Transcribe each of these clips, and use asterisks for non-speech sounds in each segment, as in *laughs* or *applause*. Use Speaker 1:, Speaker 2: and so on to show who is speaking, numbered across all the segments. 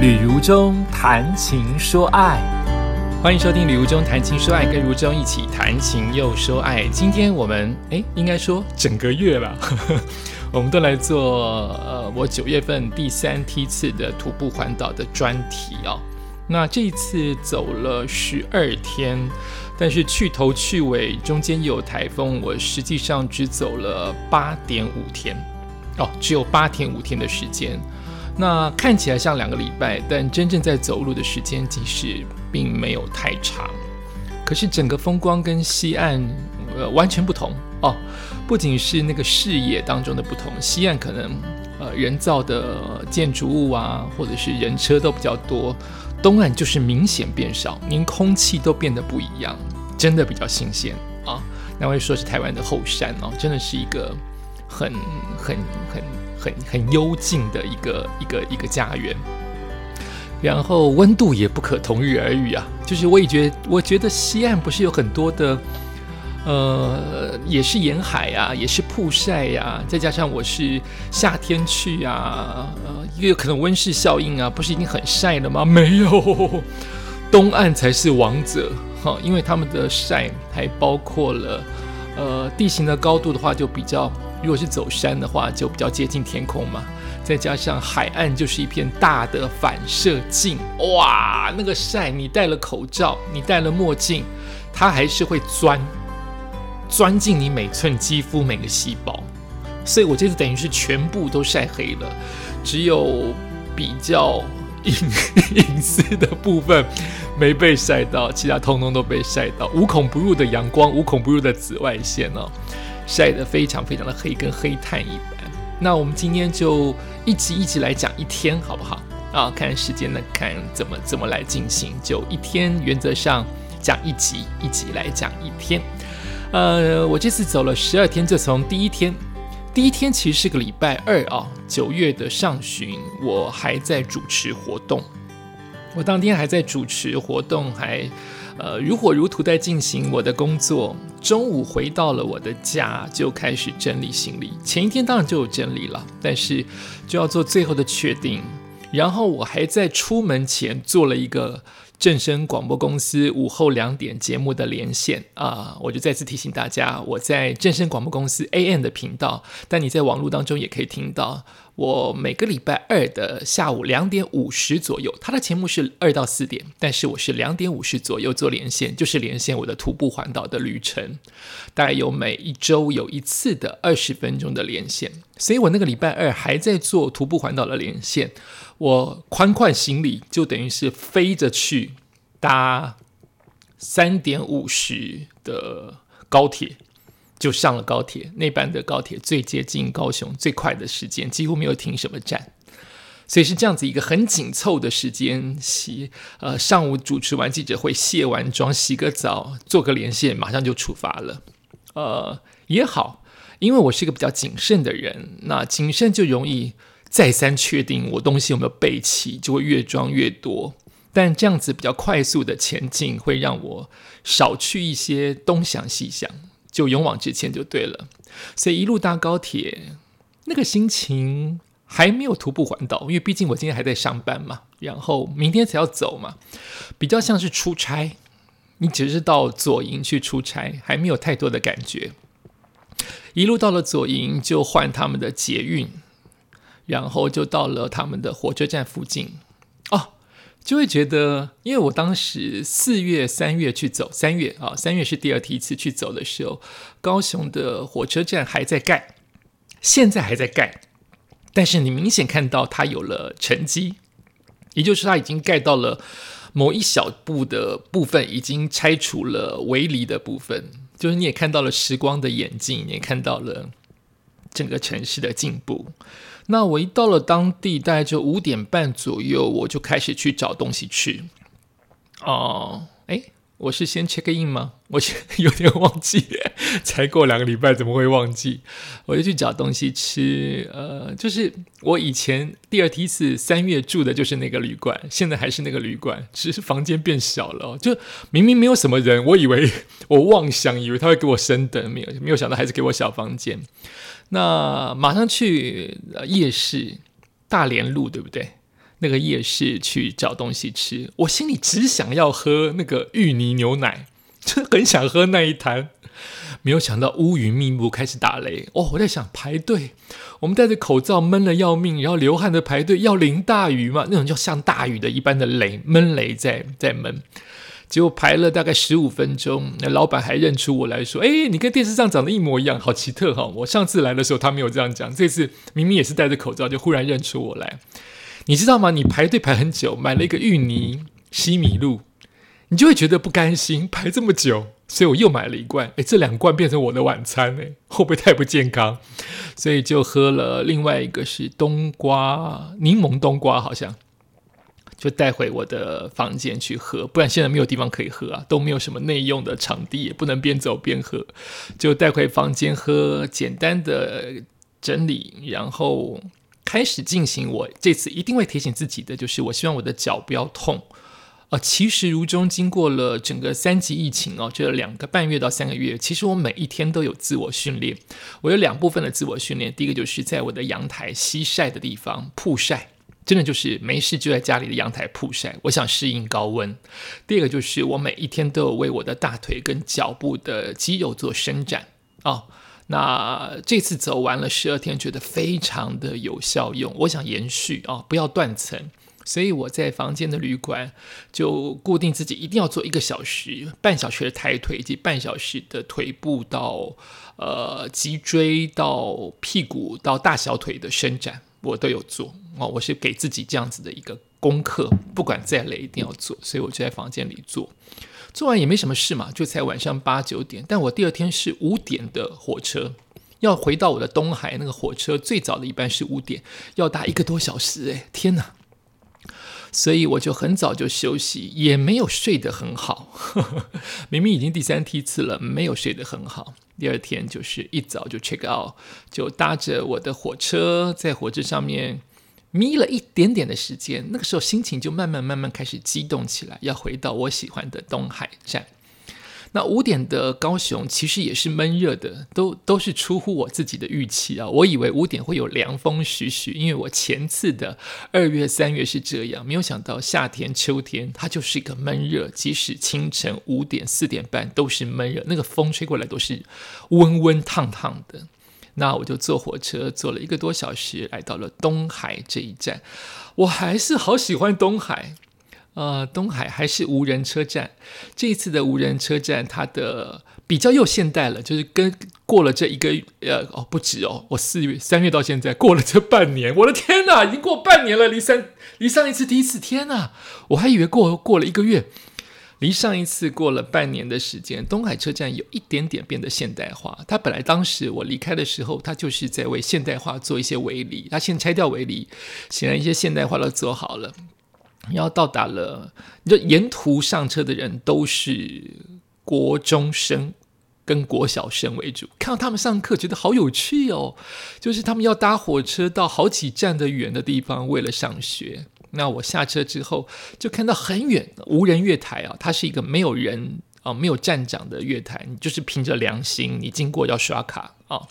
Speaker 1: 旅如中谈情说爱，
Speaker 2: 欢迎收听《旅如中谈情说爱》，跟如中一起谈情又说爱。今天我们哎，应该说整个月了，*laughs* 我们都来做呃，我九月份第三梯次的徒步环岛的专题哦。那这一次走了十二天，但是去头去尾中间有台风，我实际上只走了八点五天哦，只有八天五天的时间。那看起来像两个礼拜，但真正在走路的时间其实并没有太长。可是整个风光跟西岸呃完全不同哦，不仅是那个视野当中的不同，西岸可能呃人造的建筑物啊，或者是人车都比较多，东岸就是明显变少，连空气都变得不一样，真的比较新鲜啊。那会说是台湾的后山哦，真的是一个很很很。很很幽静的一个一个一个家园，然后温度也不可同日而语啊。就是我也觉，我觉得西岸不是有很多的，呃，也是沿海啊，也是曝晒呀，再加上我是夏天去啊，呃，也有可能温室效应啊，不是已经很晒了吗？*laughs* 没有，东岸才是王者哈，因为他们的晒还包括了，呃，地形的高度的话就比较。如果是走山的话，就比较接近天空嘛，再加上海岸就是一片大的反射镜，哇，那个晒，你戴了口罩，你戴了墨镜，它还是会钻，钻进你每寸肌肤每个细胞，所以我这次等于是全部都晒黑了，只有比较隐 *laughs* 隐私的部分没被晒到，其他通通都被晒到，无孔不入的阳光，无孔不入的紫外线哦。晒得非常非常的黑，跟黑炭一般。那我们今天就一集一集来讲一天，好不好？啊，看时间呢，看怎么怎么来进行。就一天，原则上讲一集，一集来讲一天。呃，我这次走了十二天，就从第一天，第一天其实是个礼拜二啊，九月的上旬，我还在主持活动，我当天还在主持活动，还。呃，如火如荼在进行我的工作。中午回到了我的家，就开始整理行李。前一天当然就有整理了，但是就要做最后的确定。然后我还在出门前做了一个。正声广播公司午后两点节目的连线啊，我就再次提醒大家，我在正声广播公司 AM 的频道，但你在网络当中也可以听到我每个礼拜二的下午两点五十左右，他的节目是二到四点，但是我是两点五十左右做连线，就是连线我的徒步环岛的旅程，大概有每一周有一次的二十分钟的连线，所以我那个礼拜二还在做徒步环岛的连线。我宽宽行李，就等于是飞着去搭三点五十的高铁，就上了高铁。那班的高铁最接近高雄最快的时间，几乎没有停什么站，所以是这样子一个很紧凑的时间。洗呃，上午主持完记者会，卸完妆，洗个澡，做个连线，马上就出发了。呃，也好，因为我是一个比较谨慎的人，那谨慎就容易。再三确定我东西有没有备齐，就会越装越多。但这样子比较快速的前进，会让我少去一些东想西想，就勇往直前就对了。所以一路搭高铁，那个心情还没有徒步环岛，因为毕竟我今天还在上班嘛，然后明天才要走嘛，比较像是出差。你只是到左营去出差，还没有太多的感觉。一路到了左营，就换他们的捷运。然后就到了他们的火车站附近，哦，就会觉得，因为我当时四月、三月去走，三月啊，三月是第二梯次去走的时候，高雄的火车站还在盖，现在还在盖，但是你明显看到它有了沉积，也就是它已经盖到了某一小部的部分，已经拆除了围篱的部分，就是你也看到了时光的演进，也看到了整个城市的进步。那我一到了当地，大概就五点半左右，我就开始去找东西吃。哦，哎，我是先 check in 吗？我有点忘记，*laughs* 才过两个礼拜，怎么会忘记？我就去找东西吃。呃，就是我以前第二梯次三月住的就是那个旅馆，现在还是那个旅馆，只是房间变小了。就明明没有什么人，我以为我妄想以为他会给我升等，没有没有想到还是给我小房间。那马上去夜市大连路，对不对？那个夜市去找东西吃，我心里只想要喝那个芋泥牛奶，就 *laughs* 很想喝那一坛。没有想到乌云密布，开始打雷。哦，我在想排队，我们戴着口罩闷了要命，然后流汗的排队，要淋大雨嘛？那种叫像大雨的一般的雷，闷雷在在闷。结果排了大概十五分钟，那老板还认出我来说：“哎，你跟电视上长得一模一样，好奇特哈！”我上次来的时候他没有这样讲，这次明明也是戴着口罩，就忽然认出我来。你知道吗？你排队排很久，买了一个芋泥西米露，你就会觉得不甘心，排这么久，所以我又买了一罐。诶，这两罐变成我的晚餐，诶，会不会太不健康？所以就喝了另外一个是冬瓜柠檬冬瓜，好像就带回我的房间去喝，不然现在没有地方可以喝啊，都没有什么内用的场地，也不能边走边喝，就带回房间喝，简单的整理，然后。开始进行，我这次一定会提醒自己的，就是我希望我的脚不要痛。呃，其实如中经过了整个三级疫情哦，这两个半月到三个月，其实我每一天都有自我训练。我有两部分的自我训练，第一个就是在我的阳台西晒的地方曝晒，真的就是没事就在家里的阳台曝晒，我想适应高温。第二个就是我每一天都有为我的大腿跟脚部的肌肉做伸展啊。那这次走完了十二天，觉得非常的有效用。我想延续啊，不要断层。所以我在房间的旅馆就固定自己一定要做一个小时、半小时的抬腿，以及半小时的腿部到呃脊椎到屁股到大小腿的伸展，我都有做哦。我是给自己这样子的一个功课，不管再累一定要做。所以我就在房间里做。做完也没什么事嘛，就才晚上八九点。但我第二天是五点的火车，要回到我的东海。那个火车最早的一班是五点，要搭一个多小时。哎，天哪！所以我就很早就休息，也没有睡得很好。*laughs* 明明已经第三梯次了，没有睡得很好。第二天就是一早就 check out，就搭着我的火车，在火车上面。眯了一点点的时间，那个时候心情就慢慢慢慢开始激动起来，要回到我喜欢的东海站。那五点的高雄其实也是闷热的，都都是出乎我自己的预期啊！我以为五点会有凉风徐徐，因为我前次的二月、三月是这样，没有想到夏天、秋天它就是一个闷热，即使清晨五点、四点半都是闷热，那个风吹过来都是温温烫烫的。那我就坐火车坐了一个多小时，来到了东海这一站。我还是好喜欢东海，呃，东海还是无人车站。这一次的无人车站，它的比较又现代了，就是跟过了这一个呃哦不止哦，我四月三月到现在过了这半年，我的天哪，已经过半年了，离三离上一次第一次，天哪，我还以为过过了一个月。离上一次过了半年的时间，东海车站有一点点变得现代化。它本来当时我离开的时候，它就是在为现代化做一些围篱。它现在拆掉围篱，显然一些现代化都做好了。然后到达了，你就沿途上车的人都是国中生跟国小生为主。看到他们上课，觉得好有趣哦。就是他们要搭火车到好几站的远的地方，为了上学。那我下车之后，就看到很远无人月台啊，它是一个没有人啊、没有站长的月台，你就是凭着良心，你经过要刷卡啊。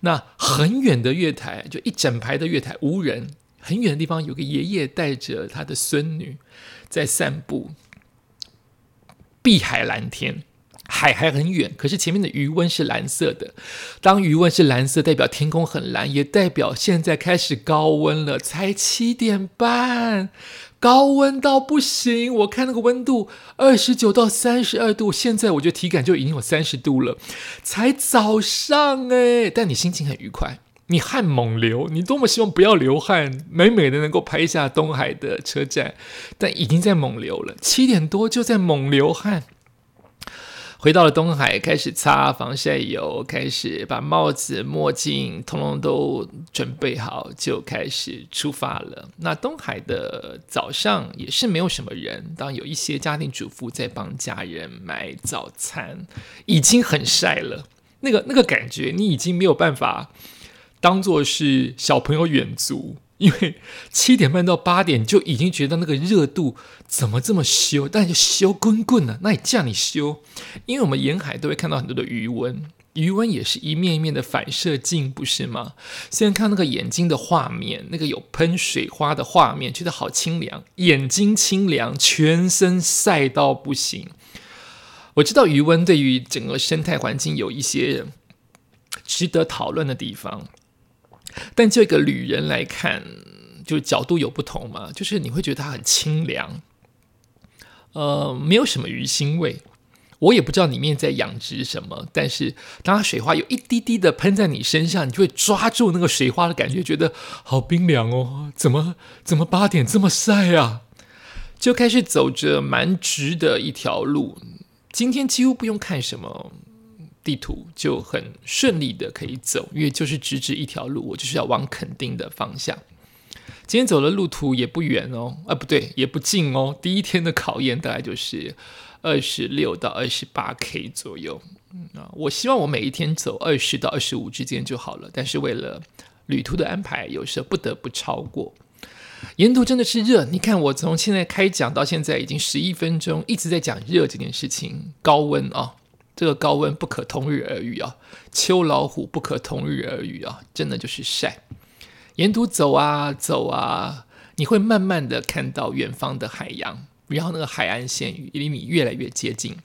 Speaker 2: 那很远的月台，就一整排的月台无人，很远的地方有个爷爷带着他的孙女在散步，碧海蓝天。海还很远，可是前面的余温是蓝色的。当余温是蓝色，代表天空很蓝，也代表现在开始高温了。才七点半，高温到不行。我看那个温度二十九到三十二度，现在我觉得体感就已经有三十度了。才早上哎，但你心情很愉快，你汗猛流，你多么希望不要流汗，美美的能够拍一下东海的车站，但已经在猛流了。七点多就在猛流汗。回到了东海，开始擦防晒油，开始把帽子、墨镜通通都准备好，就开始出发了。那东海的早上也是没有什么人，当有一些家庭主妇在帮家人买早餐，已经很晒了。那个那个感觉，你已经没有办法当做是小朋友远足。因为七点半到八点就已经觉得那个热度怎么这么修，但就修滚滚了，那也叫你修。因为我们沿海都会看到很多的余温，余温也是一面一面的反射镜，不是吗？现在看那个眼睛的画面，那个有喷水花的画面，觉得好清凉，眼睛清凉，全身晒到不行。我知道余温对于整个生态环境有一些值得讨论的地方，但就一个旅人来看，就是角度有不同嘛，就是你会觉得它很清凉，呃，没有什么鱼腥味。我也不知道里面在养殖什么，但是当它水花有一滴滴的喷在你身上，你就会抓住那个水花的感觉，觉得好冰凉哦！怎么怎么八点这么晒啊？就开始走着蛮直的一条路，今天几乎不用看什么地图，就很顺利的可以走，因为就是直直一条路，我就是要往肯定的方向。今天走的路途也不远哦，啊不对，也不近哦。第一天的考验大概就是。二十六到二十八 K 左右，啊，我希望我每一天走二十到二十五之间就好了。但是为了旅途的安排，有时候不得不超过。沿途真的是热，你看我从现在开讲到现在已经十一分钟，一直在讲热这件事情。高温啊，这个高温不可同日而语啊，秋老虎不可同日而语啊，真的就是晒。沿途走啊走啊，你会慢慢的看到远方的海洋。然后那个海岸线离你越来越接近，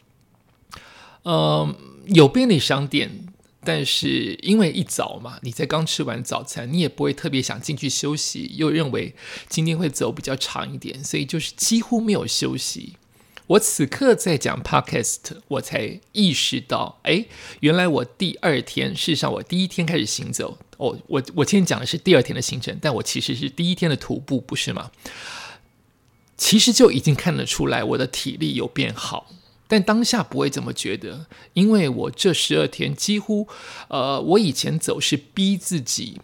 Speaker 2: 呃，有便利商店，但是因为一早嘛，你在刚吃完早餐，你也不会特别想进去休息，又认为今天会走比较长一点，所以就是几乎没有休息。我此刻在讲 podcast，我才意识到，哎，原来我第二天，事实上我第一天开始行走，哦，我我今天讲的是第二天的行程，但我其实是第一天的徒步，不是吗？其实就已经看得出来，我的体力有变好，但当下不会这么觉得，因为我这十二天几乎，呃，我以前走是逼自己，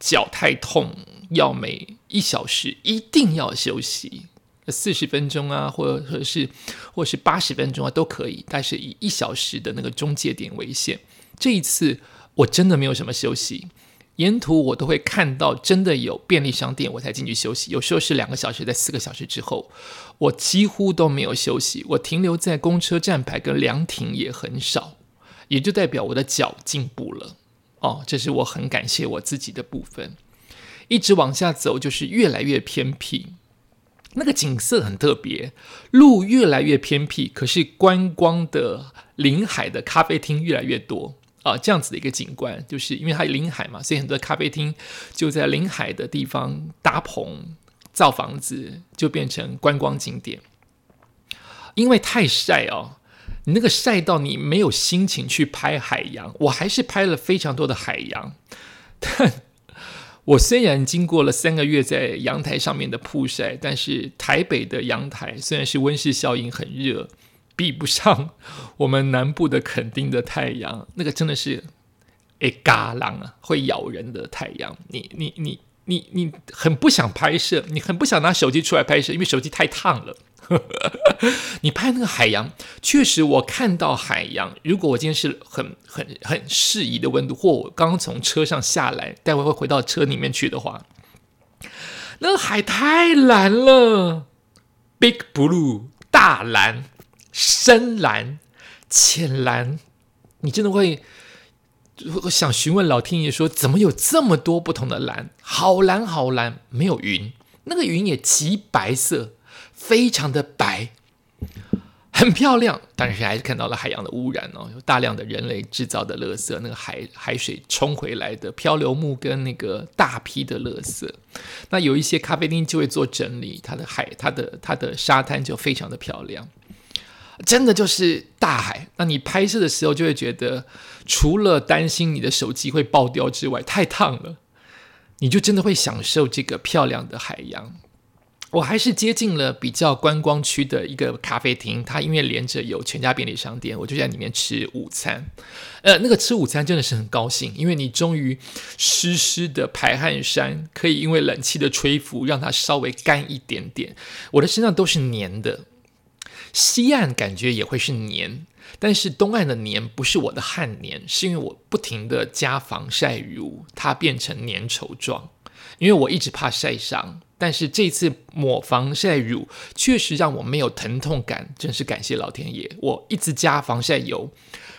Speaker 2: 脚太痛，要每一小时一定要休息四十分钟啊，或者是或者是八十分钟啊都可以，但是以一小时的那个中介点为限。这一次我真的没有什么休息。沿途我都会看到真的有便利商店，我才进去休息。有时候是两个小时，在四个小时之后，我几乎都没有休息。我停留在公车站牌跟凉亭也很少，也就代表我的脚进步了。哦，这是我很感谢我自己的部分。一直往下走，就是越来越偏僻。那个景色很特别，路越来越偏僻，可是观光的临海的咖啡厅越来越多。啊，这样子的一个景观，就是因为它临海嘛，所以很多咖啡厅就在临海的地方搭棚造房子，就变成观光景点。因为太晒哦，你那个晒到你没有心情去拍海洋。我还是拍了非常多的海洋，但我虽然经过了三个月在阳台上面的曝晒，但是台北的阳台虽然是温室效应很热。比不上我们南部的垦丁的太阳，那个真的是诶，嘎狼啊，会咬人的太阳。你你你你你很不想拍摄，你很不想拿手机出来拍摄，因为手机太烫了。*laughs* 你拍那个海洋，确实我看到海洋。如果我今天是很很很适宜的温度，或我刚从车上下来，待会会回到车里面去的话，那海太蓝了，Big Blue 大蓝。深蓝、浅蓝，你真的会我想询问老天爷说：怎么有这么多不同的蓝？好蓝，好蓝，没有云，那个云也极白色，非常的白，很漂亮。但是还是看到了海洋的污染哦，有大量的人类制造的垃圾，那个海海水冲回来的漂流木跟那个大批的垃圾。那有一些咖啡厅就会做整理，它的海、它的它的沙滩就非常的漂亮。真的就是大海，那你拍摄的时候就会觉得，除了担心你的手机会爆掉之外，太烫了，你就真的会享受这个漂亮的海洋。我还是接近了比较观光区的一个咖啡厅，它因为连着有全家便利商店，我就在里面吃午餐。呃，那个吃午餐真的是很高兴，因为你终于湿湿的排汗衫可以因为冷气的吹拂让它稍微干一点点，我的身上都是黏的。西岸感觉也会是黏，但是东岸的黏不是我的汗黏，是因为我不停的加防晒乳，它变成粘稠状。因为我一直怕晒伤，但是这次抹防晒乳确实让我没有疼痛感，真是感谢老天爷。我一直加防晒油，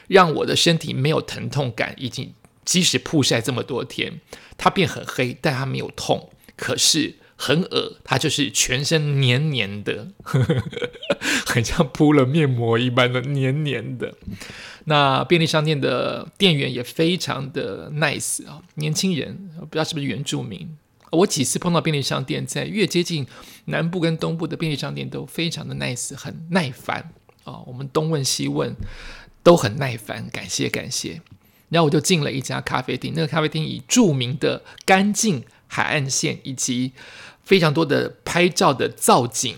Speaker 2: 让我的身体没有疼痛感，已经即使曝晒这么多天，它变很黑，但它没有痛，可是很恶，它就是全身黏黏的，*laughs* 很像铺了面膜一般的黏黏的。那便利商店的店员也非常的 nice 啊，年轻人不知道是不是原住民。我几次碰到便利商店，在越接近南部跟东部的便利商店都非常的 nice，很耐烦啊。我们东问西问都很耐烦，感谢感谢。然后我就进了一家咖啡厅，那个咖啡厅以著名的干净海岸线以及非常多的拍照的造景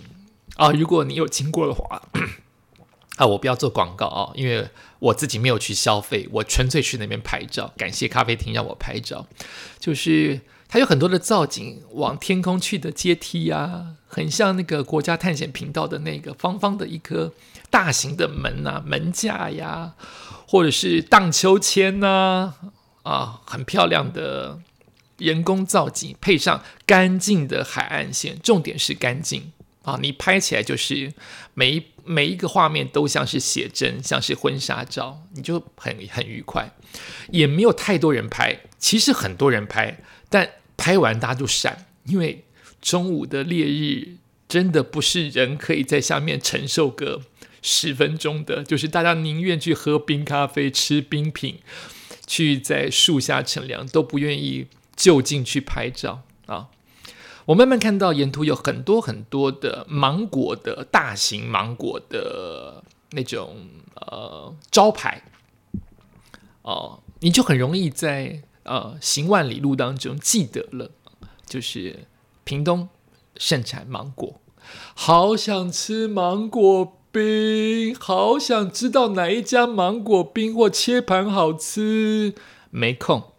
Speaker 2: 啊，如果你有经过的话。啊，我不要做广告啊，因为我自己没有去消费，我纯粹去那边拍照。感谢咖啡厅让我拍照，就是它有很多的造景，往天空去的阶梯呀，很像那个国家探险频道的那个方方的一颗大型的门呐，门架呀，或者是荡秋千呐，啊，很漂亮的人工造景，配上干净的海岸线，重点是干净。啊，你拍起来就是每一每一个画面都像是写真，像是婚纱照，你就很很愉快，也没有太多人拍，其实很多人拍，但拍完大家就闪，因为中午的烈日真的不是人可以在下面承受个十分钟的，就是大家宁愿去喝冰咖啡、吃冰品，去在树下乘凉，都不愿意就近去拍照啊。我慢慢看到沿途有很多很多的芒果的大型芒果的那种呃招牌哦，你就很容易在呃行万里路当中记得了，就是屏东盛产芒果，好想吃芒果冰，好想知道哪一家芒果冰或切盘好吃，没空，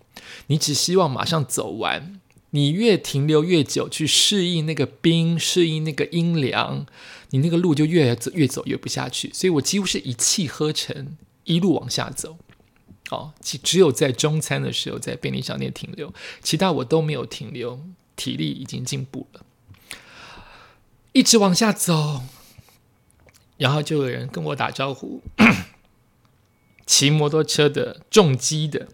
Speaker 2: 你只希望马上走完。你越停留越久，去适应那个冰，适应那个阴凉，你那个路就越走越走越不下去。所以我几乎是一气呵成，一路往下走。哦，只只有在中餐的时候在便利商店停留，其他我都没有停留，体力已经进步了。一直往下走，然后就有人跟我打招呼，*coughs* 骑摩托车的，重机的。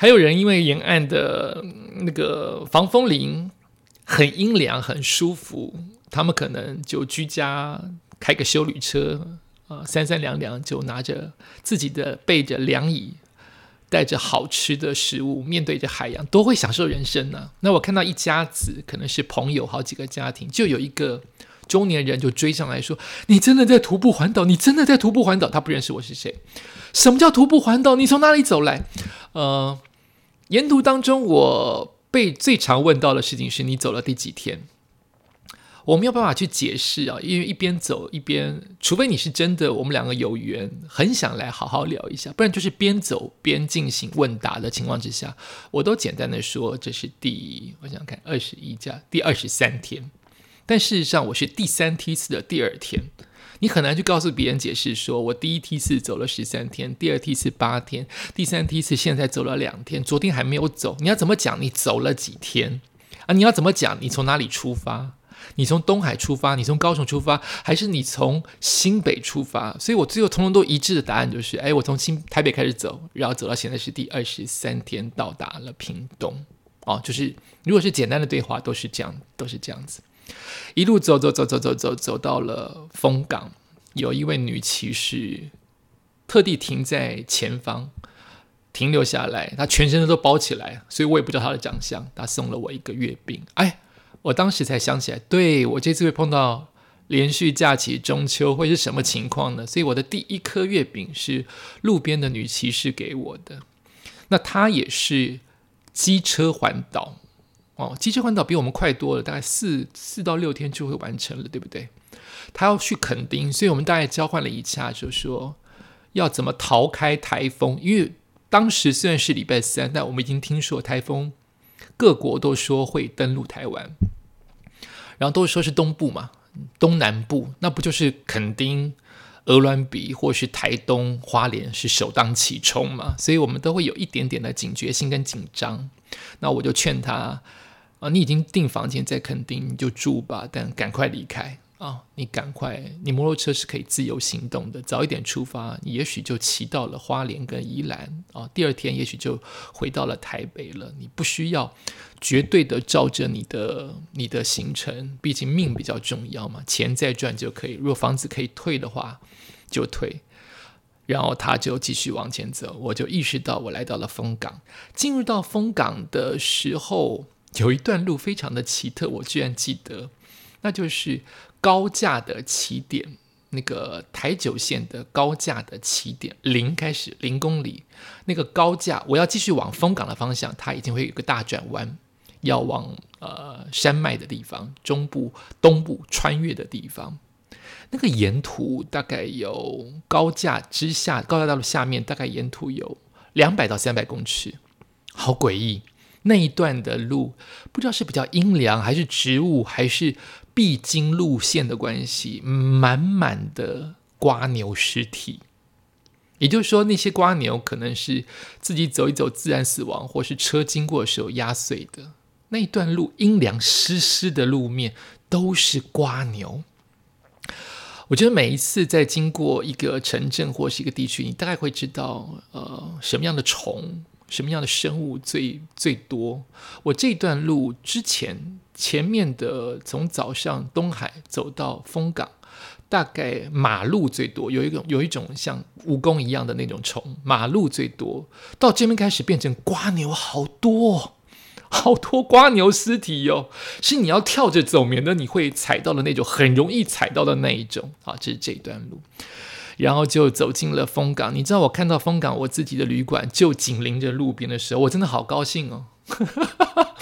Speaker 2: 还有人因为沿岸的那个防风林很阴凉、很舒服，他们可能就居家开个修旅车啊，三三两两就拿着自己的背着凉椅，带着好吃的食物，面对着海洋，都会享受人生呢。那我看到一家子，可能是朋友，好几个家庭，就有一个中年人就追上来说：“你真的在徒步环岛？你真的在徒步环岛？”他不认识我是谁？什么叫徒步环岛？你从哪里走来？呃。沿途当中，我被最常问到的事情是你走了第几天？我没有办法去解释啊，因为一边走一边，除非你是真的我们两个有缘，很想来好好聊一下，不然就是边走边进行问答的情况之下，我都简单的说这是第，我想看二十一架，第二十三天，但事实上我是第三梯次的第二天。你很难去告诉别人解释，说我第一梯次走了十三天，第二梯次八天，第三梯次现在走了两天，昨天还没有走。你要怎么讲？你走了几天啊？你要怎么讲？你从哪里出发？你从东海出发？你从高雄出发？还是你从新北出发？所以我最后通通都一致的答案就是：哎，我从新台北开始走，然后走到现在是第二十三天，到达了屏东。哦，就是如果是简单的对话，都是这样，都是这样子。一路走走走走走走，走到了风港，有一位女骑士特地停在前方停留下来，她全身都包起来，所以我也不知道她的长相。她送了我一个月饼，哎，我当时才想起来，对我这次会碰到连续假期中秋会是什么情况呢？所以我的第一颗月饼是路边的女骑士给我的，那她也是机车环岛。哦，机车环岛比我们快多了，大概四四到六天就会完成了，对不对？他要去垦丁，所以我们大概交换了一下，就说要怎么逃开台风。因为当时虽然是礼拜三，但我们已经听说台风各国都说会登陆台湾，然后都说是东部嘛，东南部那不就是垦丁、鹅銮鼻或是台东花莲是首当其冲嘛？所以我们都会有一点点的警觉性跟紧张。那我就劝他。啊，你已经订房间在垦丁，你就住吧，但赶快离开啊，你赶快，你摩托车是可以自由行动的，早一点出发，你也许就骑到了花莲跟宜兰啊，第二天也许就回到了台北了。你不需要绝对的照着你的你的行程，毕竟命比较重要嘛，钱再赚就可以。如果房子可以退的话，就退。然后他就继续往前走，我就意识到我来到了丰港。进入到丰港的时候，有一段路非常的奇特，我居然记得，那就是高架的起点，那个台九线的高架的起点，零开始零公里，那个高架，我要继续往丰港的方向，它已经会有个大转弯，要往呃山脉的地方，中部、东部穿越的地方。那个沿途大概有高架之下，高架道路下面大概沿途有两百到三百公尺，好诡异。那一段的路不知道是比较阴凉，还是植物，还是必经路线的关系，满满的瓜牛尸体。也就是说，那些瓜牛可能是自己走一走自然死亡，或是车经过的时候压碎的。那一段路阴凉湿湿的路面都是瓜牛。我觉得每一次在经过一个城镇或是一个地区，你大概会知道，呃，什么样的虫、什么样的生物最最多。我这段路之前前面的，从早上东海走到丰港，大概马路最多，有一种有一种像蜈蚣一样的那种虫，马路最多。到这边开始变成瓜牛，好多。好多瓜牛尸体哟，是你要跳着走，免得你会踩到的那种，很容易踩到的那一种。啊，这是这一段路，然后就走进了丰港。你知道我看到丰港我自己的旅馆就紧邻着路边的时候，我真的好高兴哦。*laughs*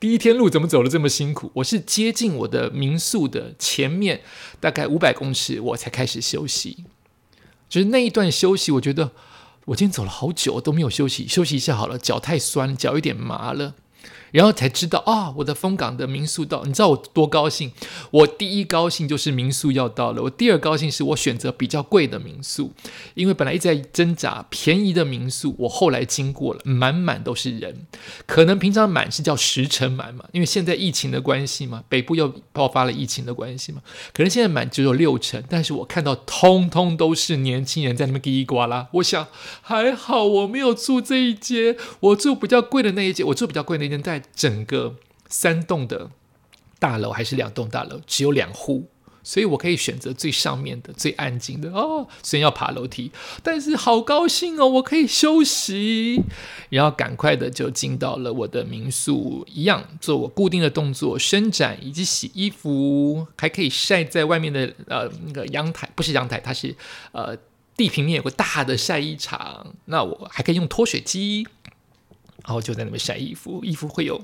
Speaker 2: 第一天路怎么走的这么辛苦？我是接近我的民宿的前面大概五百公尺，我才开始休息。就是那一段休息，我觉得我今天走了好久都没有休息，休息一下好了，脚太酸，脚有点麻了。然后才知道啊，我的丰港的民宿到，你知道我多高兴？我第一高兴就是民宿要到了，我第二高兴是我选择比较贵的民宿，因为本来一直在挣扎便宜的民宿，我后来经过了，满满都是人，可能平常满是叫十成满嘛，因为现在疫情的关系嘛，北部又爆发了疫情的关系嘛，可能现在满只有六成，但是我看到通通都是年轻人在那边叽里呱啦，我想还好我没有住这一间，我住比较贵的那一间，我住比较贵的那间带。整个三栋的大楼还是两栋大楼，只有两户，所以我可以选择最上面的、最安静的哦。虽然要爬楼梯，但是好高兴哦，我可以休息，然后赶快的就进到了我的民宿，一样做我固定的动作，伸展以及洗衣服，还可以晒在外面的呃那个阳台，不是阳台，它是呃地平面有个大的晒衣场，那我还可以用脱水机。然后就在那边晒衣服，衣服会有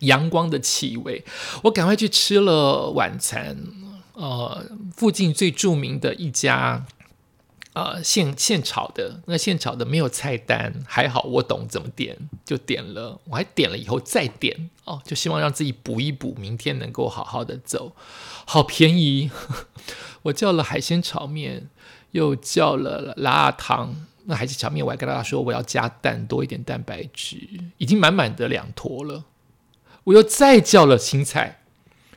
Speaker 2: 阳光的气味。我赶快去吃了晚餐，呃，附近最著名的一家，呃，现现炒的，那现炒的没有菜单，还好我懂怎么点，就点了。我还点了以后再点，哦，就希望让自己补一补，明天能够好好的走。好便宜，*laughs* 我叫了海鲜炒面，又叫了辣汤。那还是炒面，我还跟大家说我要加蛋多一点蛋白质，已经满满的两坨了。我又再叫了青菜，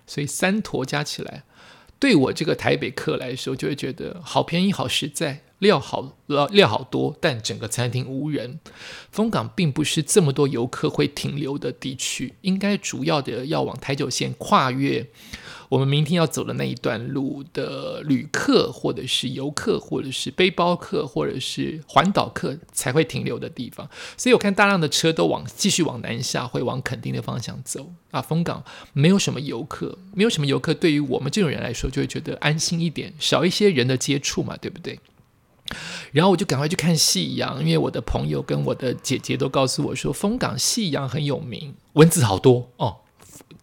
Speaker 2: 所以三坨加起来，对我这个台北客来说，就会觉得好便宜、好实在，料好料料好多，但整个餐厅无人。丰港并不是这么多游客会停留的地区，应该主要的要往台九线跨越。我们明天要走的那一段路的旅客，或者是游客，或者是背包客，或者是环岛客才会停留的地方。所以我看大量的车都往继续往南下，会往垦丁的方向走。啊，丰港没有什么游客，没有什么游客，对于我们这种人来说，就会觉得安心一点，少一些人的接触嘛，对不对？然后我就赶快去看夕阳，因为我的朋友跟我的姐姐都告诉我说，丰港夕阳很有名，蚊子好多哦。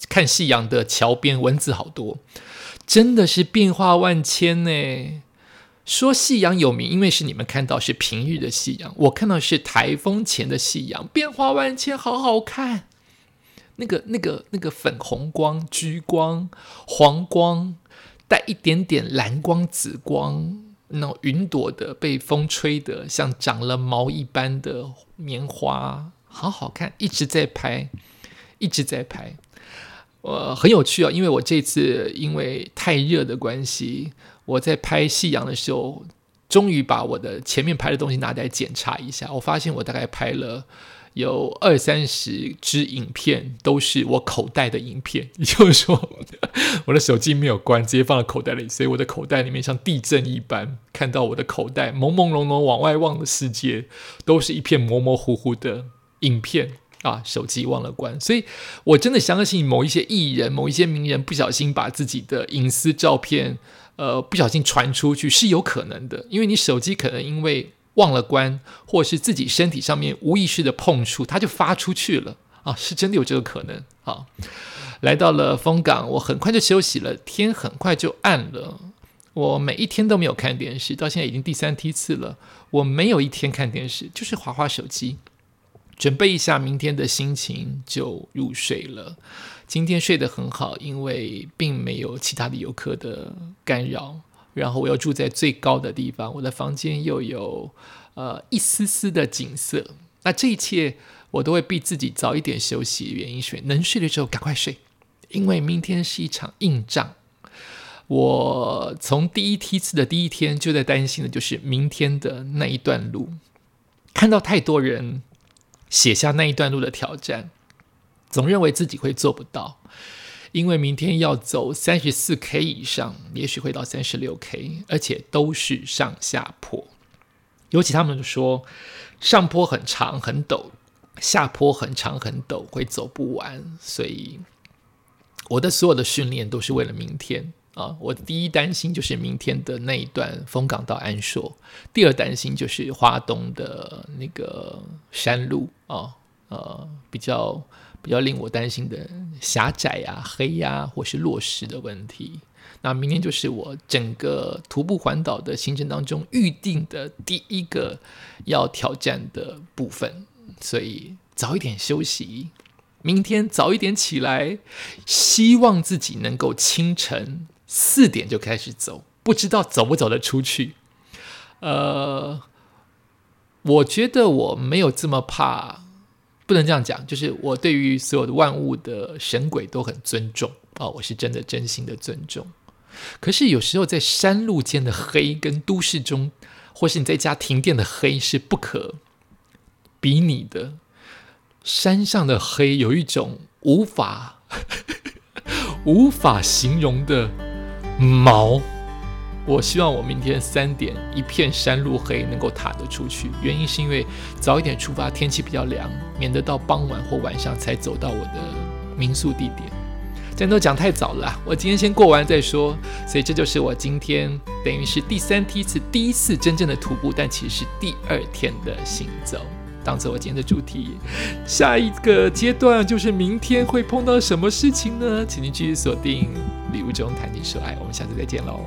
Speaker 2: 看夕阳的桥边，蚊子好多，真的是变化万千呢。说夕阳有名，因为是你们看到是平日的夕阳，我看到是台风前的夕阳，变化万千，好好看。那个、那个、那个粉红光、橘光、黄光，带一点点蓝光、紫光，那云朵的被风吹的像长了毛一般的棉花，好好看，一直在拍，一直在拍。呃，很有趣啊，因为我这次因为太热的关系，我在拍夕阳的时候，终于把我的前面拍的东西拿来检查一下，我发现我大概拍了。有二三十支影片都是我口袋的影片，也 *laughs* 就是说，我的手机没有关，直接放在口袋里，所以我的口袋里面像地震一般，看到我的口袋朦朦胧胧往外望的世界，都是一片模模糊糊的影片啊！手机忘了关，所以我真的相信某一些艺人、某一些名人不小心把自己的隐私照片，呃，不小心传出去是有可能的，因为你手机可能因为。忘了关，或是自己身体上面无意识的碰触，它就发出去了啊！是真的有这个可能啊！来到了风港，我很快就休息了，天很快就暗了。我每一天都没有看电视，到现在已经第三梯次了。我没有一天看电视，就是划划手机，准备一下明天的心情就入睡了。今天睡得很好，因为并没有其他的游客的干扰。然后我又住在最高的地方，我的房间又有呃一丝丝的景色。那这一切我都会逼自己早一点休息，原因是能睡的时候赶快睡，因为明天是一场硬仗。我从第一梯次的第一天就在担心的就是明天的那一段路，看到太多人写下那一段路的挑战，总认为自己会做不到。因为明天要走三十四 K 以上，也许会到三十六 K，而且都是上下坡。尤其他们说上坡很长很陡，下坡很长很陡，会走不完。所以我的所有的训练都是为了明天啊！我第一担心就是明天的那一段风港到安硕，第二担心就是华东的那个山路啊，呃，比较。比较令我担心的狭窄呀、黑呀，或是落石的问题。那明天就是我整个徒步环岛的行程当中预定的第一个要挑战的部分，所以早一点休息，明天早一点起来，希望自己能够清晨四点就开始走，不知道走不走得出去。呃，我觉得我没有这么怕。不能这样讲，就是我对于所有的万物的神鬼都很尊重啊，我是真的真心的尊重。可是有时候在山路间的黑，跟都市中，或是你在家停电的黑是不可比拟的。山上的黑有一种无法 *laughs* 无法形容的毛。我希望我明天三点一片山路黑能够踏得出去，原因是因为早一点出发，天气比较凉，免得到傍晚或晚上才走到我的民宿地点。这都讲太早了，我今天先过完再说。所以这就是我今天等于是第三梯次第一次真正的徒步，但其实是第二天的行走，当做我今天的主题。下一个阶段就是明天会碰到什么事情呢？请您继续锁定礼物中谈情说爱，我们下次再见喽。